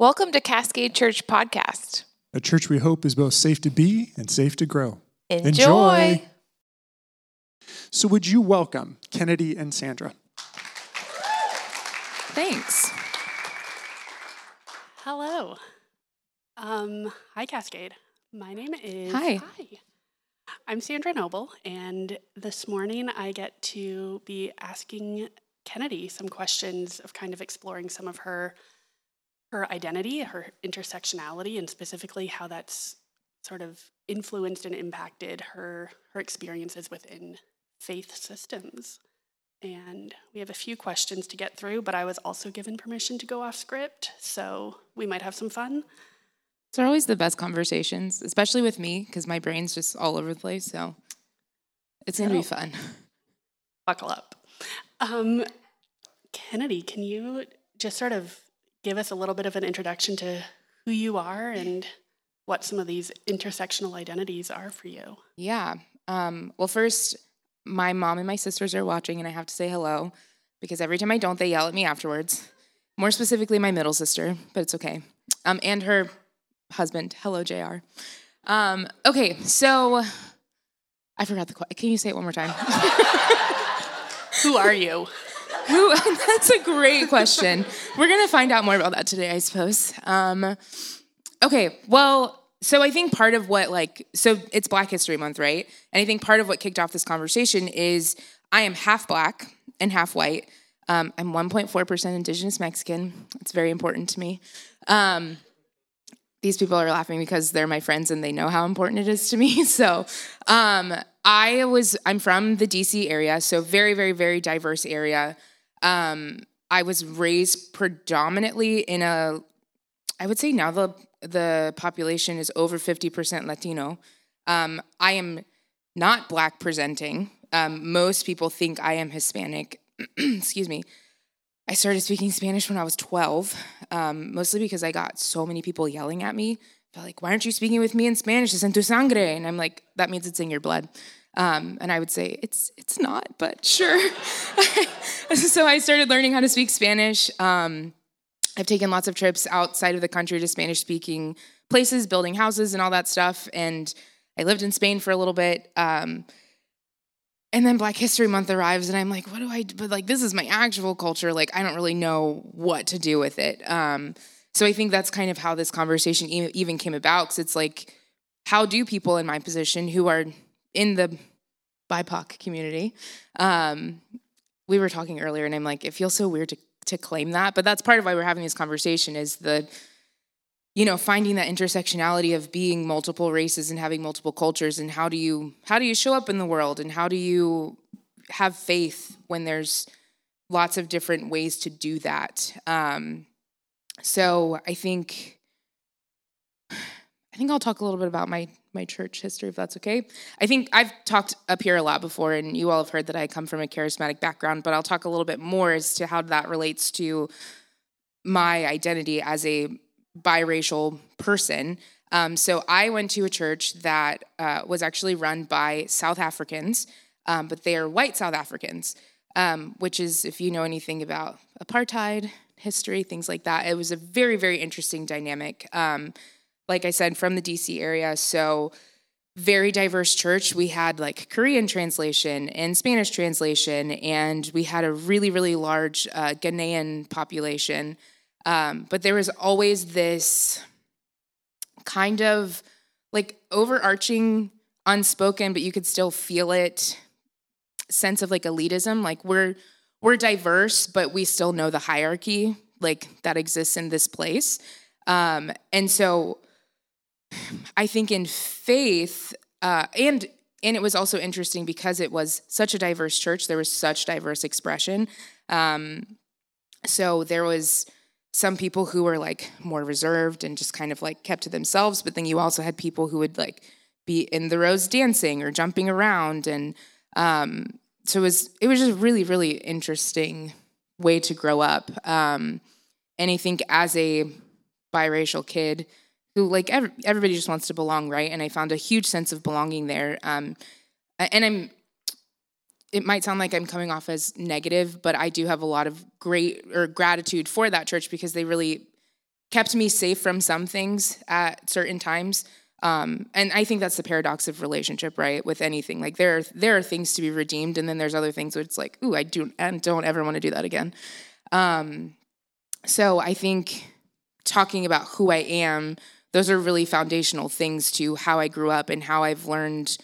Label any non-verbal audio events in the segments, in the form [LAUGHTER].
Welcome to Cascade Church Podcast. A church we hope is both safe to be and safe to grow. Enjoy. So, would you welcome Kennedy and Sandra? Thanks. Hello. Um, hi, Cascade. My name is. Hi. I'm Sandra Noble, and this morning I get to be asking Kennedy some questions of kind of exploring some of her her identity, her intersectionality, and specifically how that's sort of influenced and impacted her her experiences within faith systems. And we have a few questions to get through, but I was also given permission to go off script, so we might have some fun. These are always the best conversations, especially with me, because my brain's just all over the place. So it's going to be fun. Buckle up. Um, Kennedy, can you just sort of give us a little bit of an introduction to who you are and what some of these intersectional identities are for you? Yeah. Um, well, first, my mom and my sisters are watching, and I have to say hello because every time I don't, they yell at me afterwards. More specifically, my middle sister, but it's okay. Um, and her husband. Hello, JR. Um, okay, so I forgot the question. Can you say it one more time? [LAUGHS] Who are you? Who? [LAUGHS] That's a great question. We're gonna find out more about that today, I suppose. Um, okay, well, so I think part of what like so it's Black History Month, right? And I think part of what kicked off this conversation is I am half black and half white. Um, I'm 1.4% Indigenous Mexican. It's very important to me. Um, these people are laughing because they're my friends and they know how important it is to me. [LAUGHS] So, um, I was I'm from the DC area, so very, very, very diverse area. Um, I was raised predominantly in a, I would say now the the population is over 50% Latino. Um, I am not black presenting. Um, most people think I am Hispanic. [CLEARS THROAT] Excuse me. I started speaking Spanish when I was 12, um, mostly because I got so many people yelling at me. They're like, why aren't you speaking with me in Spanish? It's en tu sangre. And I'm like, that means it's in your blood. Um, and I would say, it's, it's not, but sure. [LAUGHS] so I started learning how to speak Spanish. Um, I've taken lots of trips outside of the country to Spanish speaking places, building houses and all that stuff. And I lived in Spain for a little bit. And then Black History Month arrives, and I'm like, what do I do? But like, this is my actual culture. Like, I don't really know what to do with it. Um, so I think that's kind of how this conversation e- even came about. Because it's like, how do people in my position who are in the BIPOC community? Um, we were talking earlier, and I'm like, it feels so weird to to claim that, but that's part of why we're having this conversation. Is the you know finding that intersectionality of being multiple races and having multiple cultures and how do you how do you show up in the world and how do you have faith when there's lots of different ways to do that? Um, so i think i think i'll talk a little bit about my my church history if that's okay. I think i've talked up here a lot before and you all have heard that i come from a charismatic background but i'll talk a little bit more as to how that relates to my identity as a biracial person. Um, so I went to a church that uh, was actually run by South Africans, um, but they are white South Africans, um, which is, if you know anything about apartheid history, things like that, it was a very, very interesting dynamic. Um, like I said, from the DC area, so very diverse church. We had like Korean translation and Spanish translation, and we had a really, really large uh, Ghanaian population. Um, but there was always this kind of like overarching, unspoken, but you could still feel it sense of like elitism. Like we're we're diverse, but we still know the hierarchy like that exists in this place. Um, and so I think in faith, uh, and and it was also interesting because it was such a diverse church. There was such diverse expression. Um, so there was some people who were like more reserved and just kind of like kept to themselves but then you also had people who would like be in the rows dancing or jumping around and um, so it was it was just really really interesting way to grow up. Um, and i think as a biracial kid who like every, everybody just wants to belong right? And i found a huge sense of belonging there um, and i'm it might sound like I'm coming off as negative, but I do have a lot of great or gratitude for that church because they really kept me safe from some things at certain times. Um, and I think that's the paradox of relationship, right? With anything, like there are there are things to be redeemed, and then there's other things where it's like, ooh, I do and don't ever want to do that again. Um, so I think talking about who I am, those are really foundational things to how I grew up and how I've learned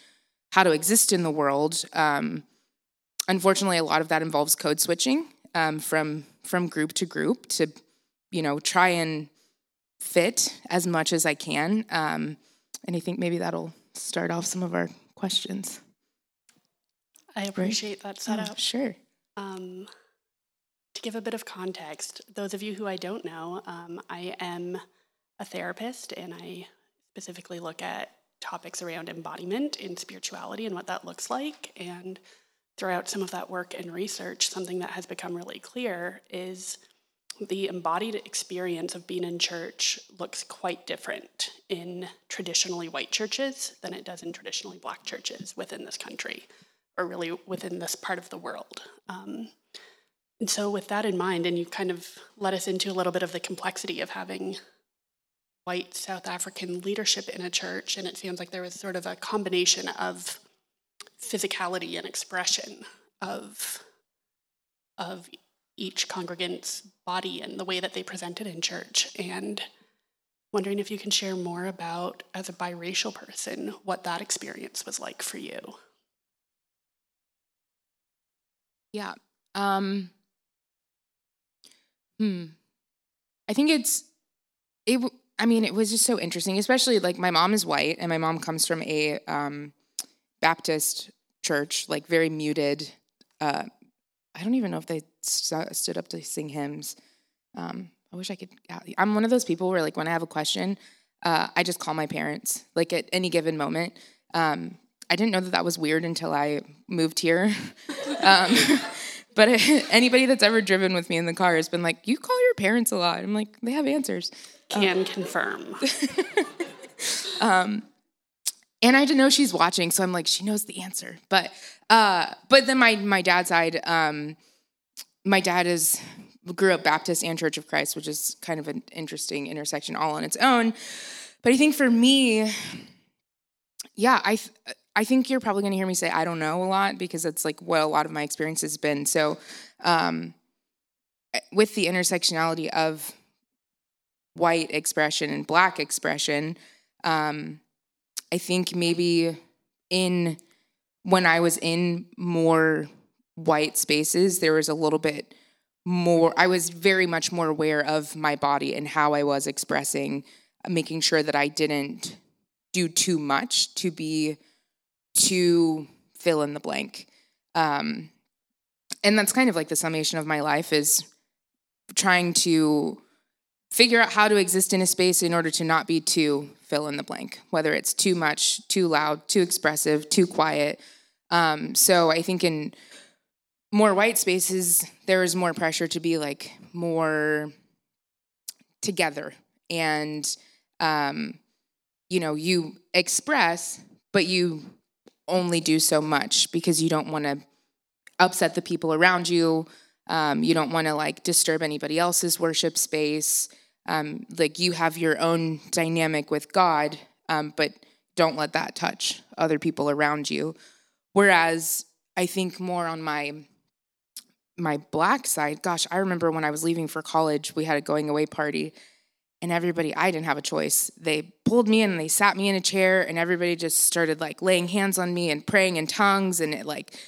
how to exist in the world. Um, unfortunately, a lot of that involves code switching um, from from group to group to, you know, try and fit as much as I can. Um, and I think maybe that'll start off some of our questions. I appreciate that setup. Oh, sure. Um, to give a bit of context, those of you who I don't know, um, I am a therapist and I specifically look at topics around embodiment in spirituality and what that looks like. And throughout some of that work and research, something that has become really clear is the embodied experience of being in church looks quite different in traditionally white churches than it does in traditionally black churches within this country, or really within this part of the world. Um, and so, with that in mind, and you kind of led us into a little bit of the complexity of having white South African leadership in a church, and it seems like there was sort of a combination of physicality and expression of of each congregant's body and the way that they presented in church. And wondering if you can share more about as a biracial person what that experience was like for you. Yeah um hmm. I think it's it i mean it was just so interesting especially like my mom is white and my mom comes from a um baptist church like very muted uh I don't even know if they st- stood up to sing hymns. Um, I wish I could. I'm one of those people where, like, when I have a question, uh, I just call my parents, like, at any given moment. Um, I didn't know that that was weird until I moved here. [LAUGHS] um, but [LAUGHS] anybody that's ever driven with me in the car has been like, "You call your parents a lot." I'm like, they have answers. Can confirm. [LAUGHS] and I didn't know she's watching, so I'm like, she knows the answer. But uh, but then my my dad's side, um, my dad is grew up Baptist and Church of Christ, which is kind of an interesting intersection all on its own. But I think for me, yeah, I th- I think you're probably going to hear me say I don't know a lot because that's like what a lot of my experience has been. So, um, with the intersectionality of white expression and black expression, um, I think maybe in when I was in more white spaces, there was a little bit more, I was very much more aware of my body and how I was expressing, making sure that I didn't do too much to be too fill in the blank. Um, and that's kind of like the summation of my life is trying to figure out how to exist in a space in order to not be too fill in the blank, whether it's too much, too loud, too expressive, too quiet. Um, so I think in more white spaces, there is more pressure to be like more together. And, um, you know, you express, but you only do so much because you don't want to upset the people around you. Um, you don't want to like disturb anybody else's worship space. Um, like you have your own dynamic with God, um, but don't let that touch other people around you. Whereas I think more on my my black side, gosh, I remember when I was leaving for college, we had a going away party and everybody I didn't have a choice. They pulled me in and they sat me in a chair and everybody just started like laying hands on me and praying in tongues and it like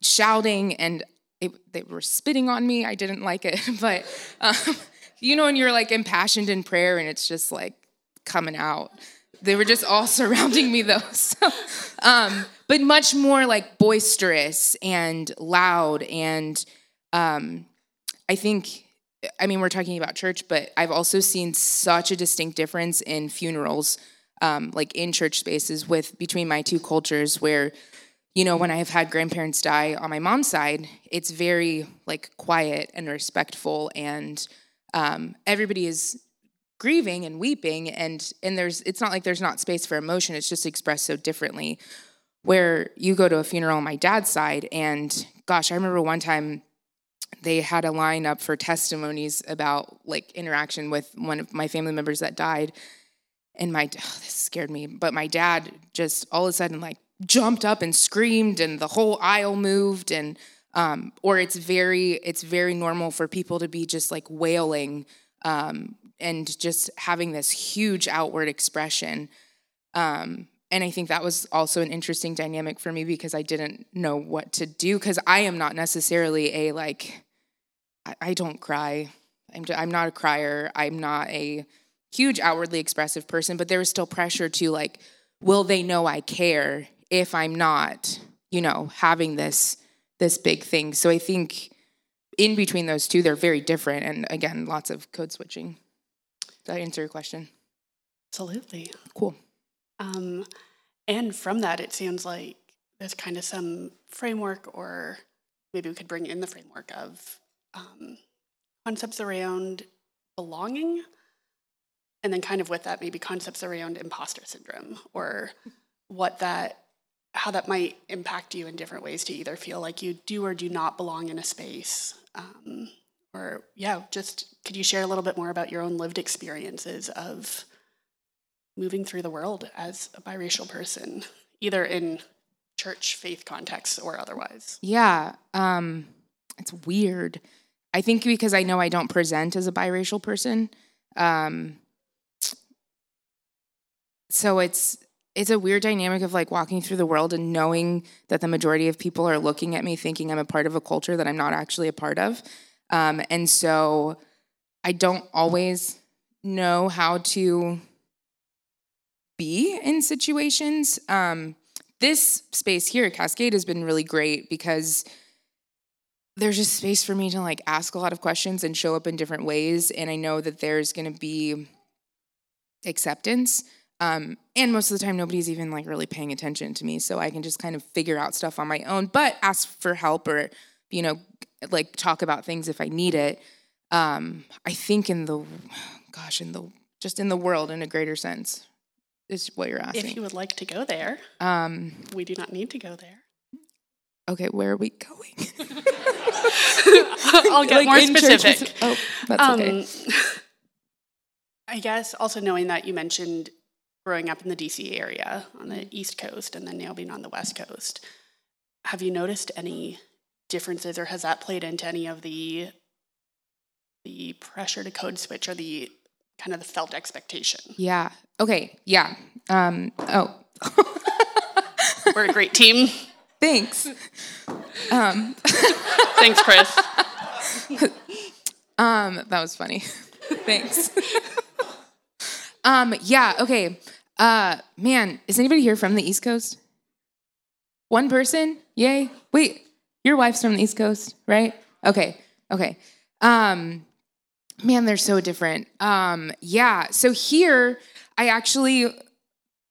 shouting and they were spitting on me. I didn't like it, [LAUGHS] but um, you know, when you're like impassioned in prayer and it's just like coming out. They were just all [LAUGHS] surrounding me though. [LAUGHS] So, um, but much more like boisterous and loud. And um, I think, I mean, we're talking about church, but I've also seen such a distinct difference in funerals, um, like in church spaces with between my two cultures where you know, when I have had grandparents die on my mom's side, it's very like quiet and respectful and um, everybody is grieving and weeping and and there's it's not like there's not space for emotion it's just expressed so differently where you go to a funeral on my dad's side and gosh i remember one time they had a line up for testimonies about like interaction with one of my family members that died. And my, oh, [SIGHS] this scared me, but my dad just all of a sudden like jumped up and screamed and the whole aisle moved and, um, or it's very, it's very normal for people to be just like wailing um, and just having this huge outward expression. Um, and I think that was also an interesting dynamic for me because I didn't know what to do because I am not necessarily a like I, I don't cry. I'm I'm not a crier. I'm not a huge outwardly expressive person, but there was still pressure to like will they know I care if I'm not, you know, having this this big thing. So I think in between those two they're very different and again lots of code switching. Does that answer your question? Absolutely. Cool. Um, and from that, it sounds like there's kind of some framework, or maybe we could bring in the framework of um, concepts around belonging. And then, kind of with that, maybe concepts around imposter syndrome or what that, how that might impact you in different ways to either feel like you do or do not belong in a space. Um, or, yeah, just could you share a little bit more about your own lived experiences of moving through the world as a biracial person, either in church faith contexts or otherwise. Yeah, um, it's weird. I think because I know I don't present as a biracial person, um, so it's it's a weird dynamic of like walking through the world and knowing that the majority of people are looking at me thinking I'm a part of a culture that I'm not actually a part of, um, and so I don't always know how to be in situations. Um, this space here at Cascade has been really great because there's just space for me to like ask a lot of questions and show up in different ways. And I know that there's going to be acceptance. Um, and most of the time, nobody's even like really paying attention to me. So I can just kind of figure out stuff on my own, but ask for help or, you know, like talk about things if I need it. Um, I think in the, gosh, in the, just in the world in a greater sense, is what you're asking. If you would like to go there, um, we do not need to go there. Okay, where are we going? [LAUGHS] I'll get like more specific. Oh, that's um, okay. [LAUGHS] I guess also knowing that you mentioned growing up in the DC area on the East Coast and then now being on the West Coast, have you noticed any differences or has that played into any of the the pressure to code switch or the kind of the felt expectation. Yeah. Okay. Yeah. Um, oh. [LAUGHS] We're a great team. Thanks. Um. [LAUGHS] Thanks, Chris. [LAUGHS] um, that was funny. Thanks. Um, yeah. Okay. Uh, man, is anybody here from the East Coast? One person? Yay. Wait, your wife's from the East Coast, right? Okay. Okay. Um, Man, they're so different. Um, yeah. So here, I actually,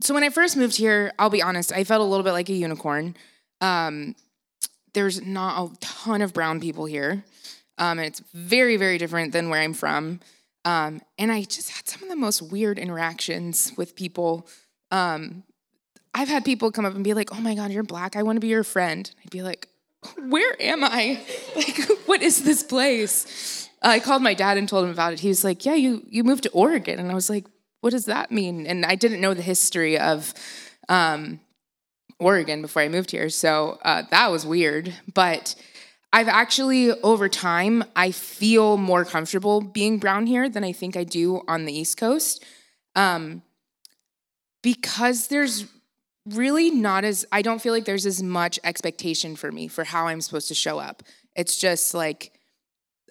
so when I first moved here, I'll be honest, I felt a little bit like a unicorn. Um, there's not a ton of brown people here. Um, and it's very, very different than where I'm from. Um, and I just had some of the most weird interactions with people. Um, I've had people come up and be like, "Oh my God, you're black. I want to be your friend." I'd be like, "Where am I? [LAUGHS] Like, what is this place?" I called my dad and told him about it. He was like, "Yeah, you you moved to Oregon," and I was like, "What does that mean?" And I didn't know the history of um, Oregon before I moved here, so uh, that was weird. But I've actually, over time, I feel more comfortable being brown here than I think I do on the East Coast, um, because there's really not as I don't feel like there's as much expectation for me for how I'm supposed to show up. It's just like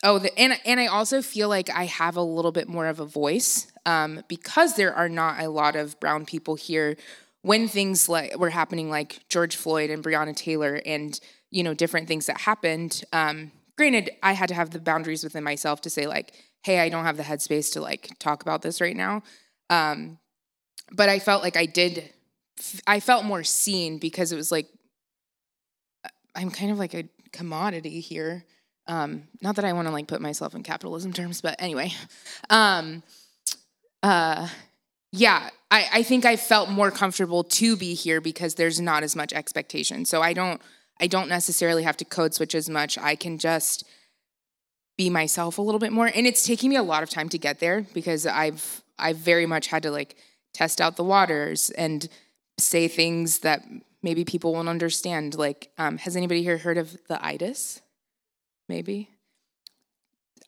Oh, the, and and I also feel like I have a little bit more of a voice um, because there are not a lot of brown people here. When things like were happening, like George Floyd and Breonna Taylor, and you know different things that happened. Um, granted, I had to have the boundaries within myself to say like, "Hey, I don't have the headspace to like talk about this right now." Um, but I felt like I did. I felt more seen because it was like I'm kind of like a commodity here. Um, not that I want to like put myself in capitalism terms, but anyway. Um, uh, yeah, I, I think I felt more comfortable to be here because there's not as much expectation. So I don't I don't necessarily have to code switch as much. I can just be myself a little bit more. And it's taking me a lot of time to get there because I've I've very much had to like test out the waters and say things that maybe people won't understand. Like, um, has anybody here heard of the itis? Maybe.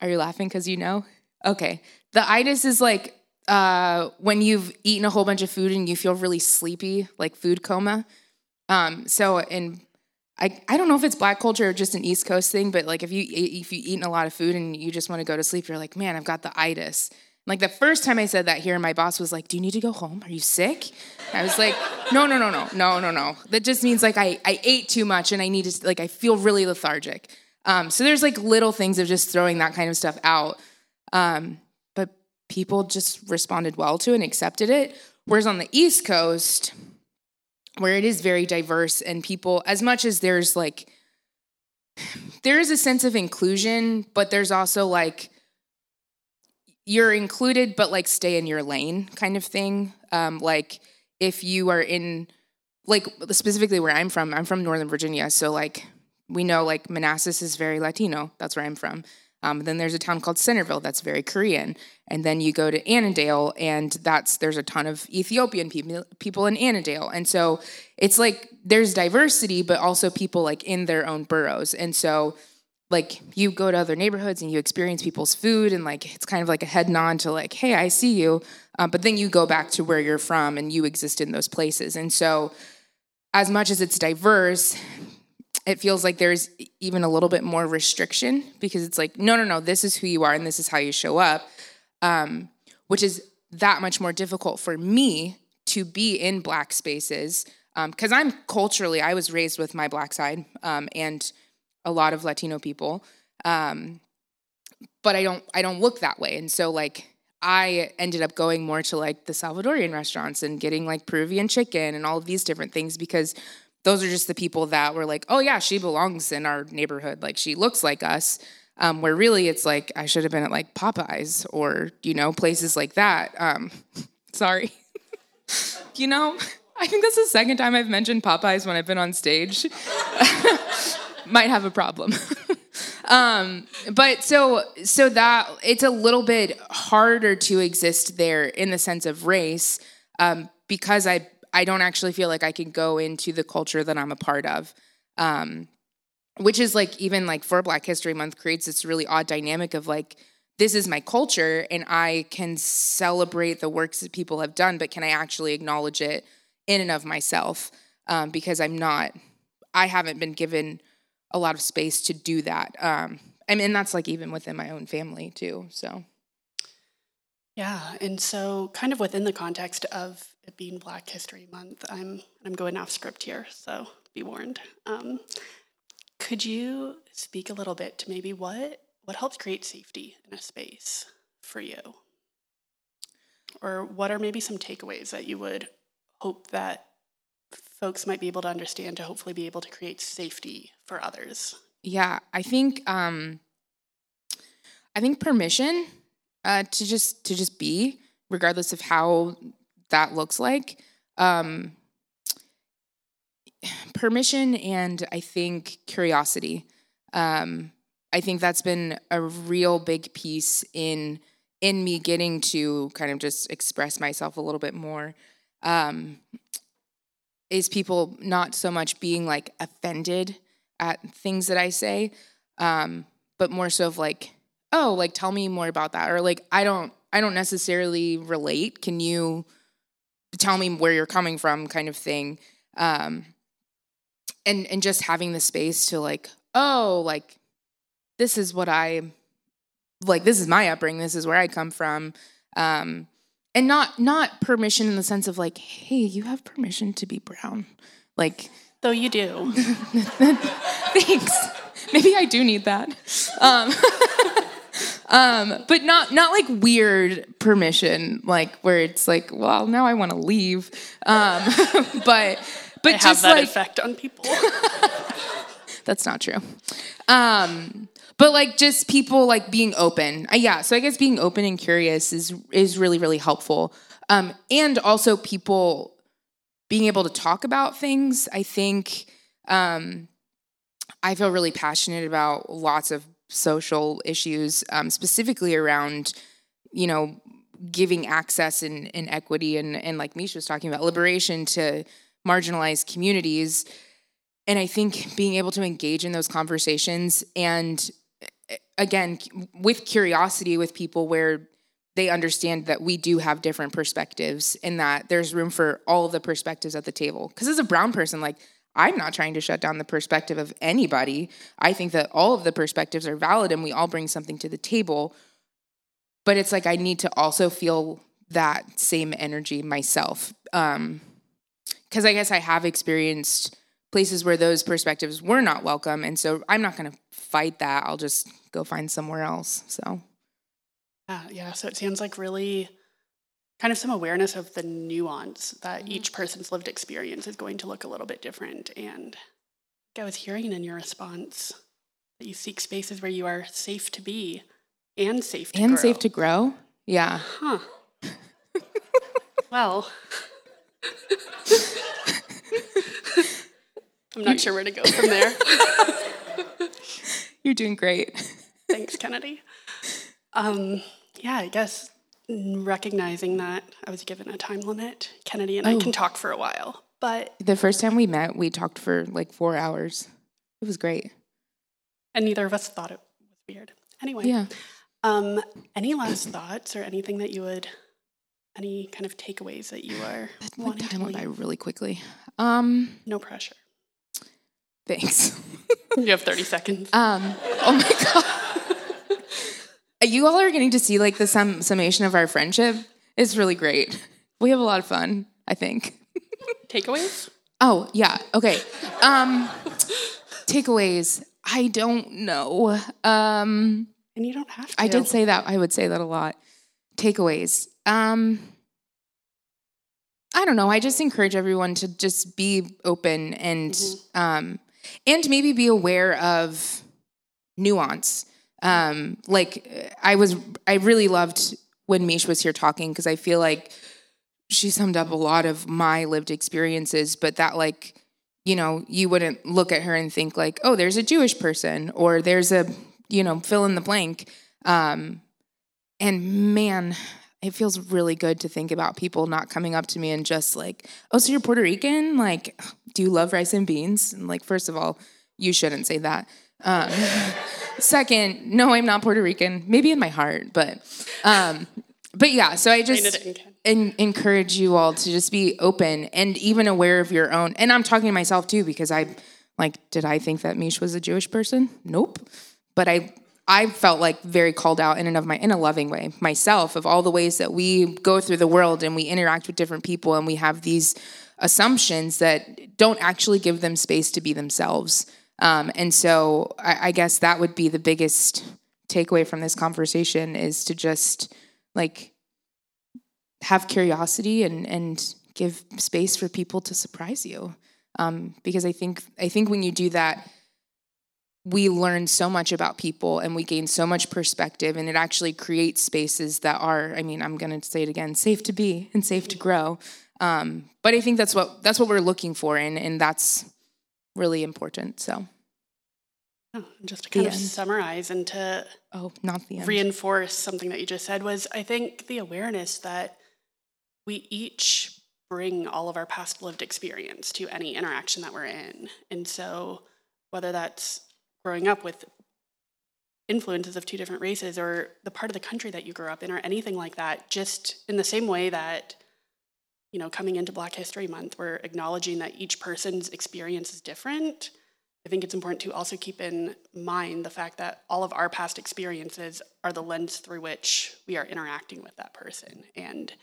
Are you laughing because you know? Okay. The itis is like uh, when you've eaten a whole bunch of food and you feel really sleepy, like food coma. Um, so in I, I don't know if it's black culture or just an East Coast thing, but like if you if you eaten a lot of food and you just want to go to sleep, you're like, man, I've got the itis. Like the first time I said that here, my boss was like, "Do you need to go home? Are you sick?" I was like, "No, no, no, no, no, no, no. That just means like I I ate too much and I need to like I feel really lethargic." Um, so there's like little things of just throwing that kind of stuff out, um, but people just responded well to and accepted it. Whereas on the East Coast, where it is very diverse and people, as much as there's like there is a sense of inclusion, but there's also like you're included, but like stay in your lane kind of thing. Um, like if you are in, like specifically where I'm from, I'm from Northern Virginia. So like we know like Manassas is very Latino. That's where I'm from. Um, then there's a town called Centreville that's very Korean, and then you go to Annandale, and that's there's a ton of Ethiopian people people in Annandale, and so it's like there's diversity, but also people like in their own boroughs, and so like you go to other neighborhoods and you experience people's food and like it's kind of like a head nod to like hey i see you. Um, but then you go back to where you're from and you exist in those places. And so as much as it's diverse it feels like there's even a little bit more restriction because it's like no no no this is who you are and this is how you show up um, which is that much more difficult for me to be in black spaces because um, i'm culturally i was raised with my black side um, and a lot of Latino people. Um, but I don't I don't look that way. And so like I ended up going more to like the Salvadorian restaurants and getting like Peruvian chicken and all of these different things because those are just the people that were like, oh yeah, she belongs in our neighborhood. Like she looks like us. Um, where really it's like I should have been at like Popeyes or you know places like that. Um, [LAUGHS] sorry, [LAUGHS] you know I think that's the second time I've mentioned Popeyes when I've been on stage. [LAUGHS] might have a problem. um, but so so that it's a little bit harder to exist there in the sense of race um, because I I don't actually feel like I can go into the culture that I'm a part of. Um, which is like even like for Black History Month creates this really odd dynamic of like this is my culture and I can celebrate the works that people have done, but can I actually acknowledge it in and of myself? Um, because I'm not, I haven't been given a lot of space to do that. Um, I mean, that's like even within my own family too. So, yeah, and so kind of within the context of it being Black History Month, I'm I'm going off script here, so be warned. Um, could you speak a little bit to maybe what what helps create safety in a space for you, or what are maybe some takeaways that you would hope that folks might be able to understand to hopefully be able to create safety for others? Yeah, I think um, I think permission uh, to just to just be, regardless of how that looks like. Um, permission and I think curiosity. Um, I think that's been a real big piece in in me getting to kind of just express myself a little bit more. Um, is people not so much being like offended at things that I say, um, but more so of like, oh, like tell me more about that, or like I don't, I don't necessarily relate. Can you tell me where you're coming from, kind of thing, um, and and just having the space to like, oh, like this is what I like. This is my upbringing. This is where I come from. Um, and not not permission in the sense of like hey you have permission to be brown like though you do [LAUGHS] thanks maybe i do need that um, [LAUGHS] um, but not not like weird permission like where it's like well now i want to leave. Um, [LAUGHS] but but I just have that like effect on people. [LAUGHS] That's not true. Um, but like just people like being open. Uh, yeah so i guess being open and curious is is really really helpful. Um, and also people being able to talk about things i think um, i feel really passionate about lots of social issues, um, specifically around, you know, giving access and, and equity and, and like Misha was talking about, liberation to marginalized communities. And I think being able to engage in those conversations and again, with curiosity with people where they understand that we do have different perspectives and that there's room for all the perspectives at the table. Because as a brown person, like, I'm not trying to shut down the perspective of anybody. I think that all of the perspectives are valid and we all bring something to the table. But it's like I need to also feel that same energy myself. Um, because I guess I have experienced places where those perspectives were not welcome. And so I'm not going to fight that. I'll just go find somewhere else. So, yeah, yeah. So it sounds like really kind of some awareness of the nuance that mm-hmm. each person's lived experience is going to look a little bit different. And I was hearing in your response that you seek spaces where you are safe to be and safe to and grow. safe to grow. Yeah. Huh. well, I'm not sure where to go from there. [LAUGHS] You're doing great. Thanks, Kennedy. Um, yeah, I guess recognizing that I was given a time limit, Kennedy and oh. I can talk for a while. But the first time we met, we talked for like four hours. It was great. And neither of us thought it was weird. Anyway, yeah. Um, any last thoughts or anything that you would, any kind of takeaways that you are that wanting time went by really quickly. Um, no pressure. Thanks. you have 30 [LAUGHS] seconds. Um, oh my [LAUGHS] God. You all are getting to see like the sum- summation of our friendship. It's really great. We have a lot of fun, I think. [LAUGHS] Takeaways? Oh, yeah. Okay. Um, takeaways. I don't know. Um, and you don't have to. I did say that. I would say that a lot. Takeaways. Um, I don't know. I just encourage everyone to just be open and mm-hmm. um, and maybe be aware of nuance. Um, like I was, I really loved when Mish was here talking because I feel like she summed up a lot of my lived experiences, but that like, you know, you wouldn't look at her and think like, oh, there's a Jewish person or there's a, you know, fill in the blank. Um, and man, it feels really good to think about people not coming up to me and just like, oh, so you're Puerto Rican? Like, do you love rice and beans? And like, first of all, you shouldn't say that. Um, second, no, I'm not Puerto Rican. Maybe in my heart, but um, but yeah. So I just in, encourage you all to just be open and even aware of your own. And I'm talking to myself too because I like, did I think that Mish was a Jewish person? Nope. But I I felt like very called out in and of my in a loving way myself of all the ways that we go through the world and we interact with different people and we have these assumptions that don't actually give them space to be themselves. Um, and so I, I guess that would be the biggest takeaway from this conversation is to just like have curiosity and and give space for people to surprise you. Um, because I think I think when you do that we learn so much about people and we gain so much perspective and it actually creates spaces that are i mean i'm going to say it again safe to be and safe to grow um, but i think that's what that's what we're looking for and, and that's really important so oh, just to kind the of end. summarize and to oh not the end. reinforce something that you just said was i think the awareness that we each bring all of our past lived experience to any interaction that we're in and so whether that's growing up with influences of two different races or the part of the country that you grew up in or anything like that just in the same way that you know coming into black history month we're acknowledging that each person's experience is different i think it's important to also keep in mind the fact that all of our past experiences are the lens through which we are interacting with that person and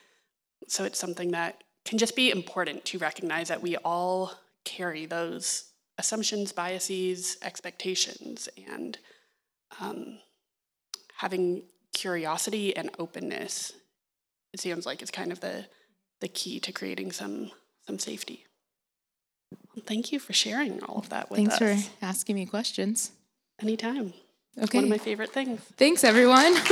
so it's something that can just be important to recognize that we all carry those assumptions, biases, expectations, and um, having curiosity and openness. It seems like it's kind of the the key to creating some some safety. Well, thank you for sharing all of that with Thanks us. Thanks for asking me questions. Anytime. Okay. One of my favorite things. Thanks, everyone. [LAUGHS]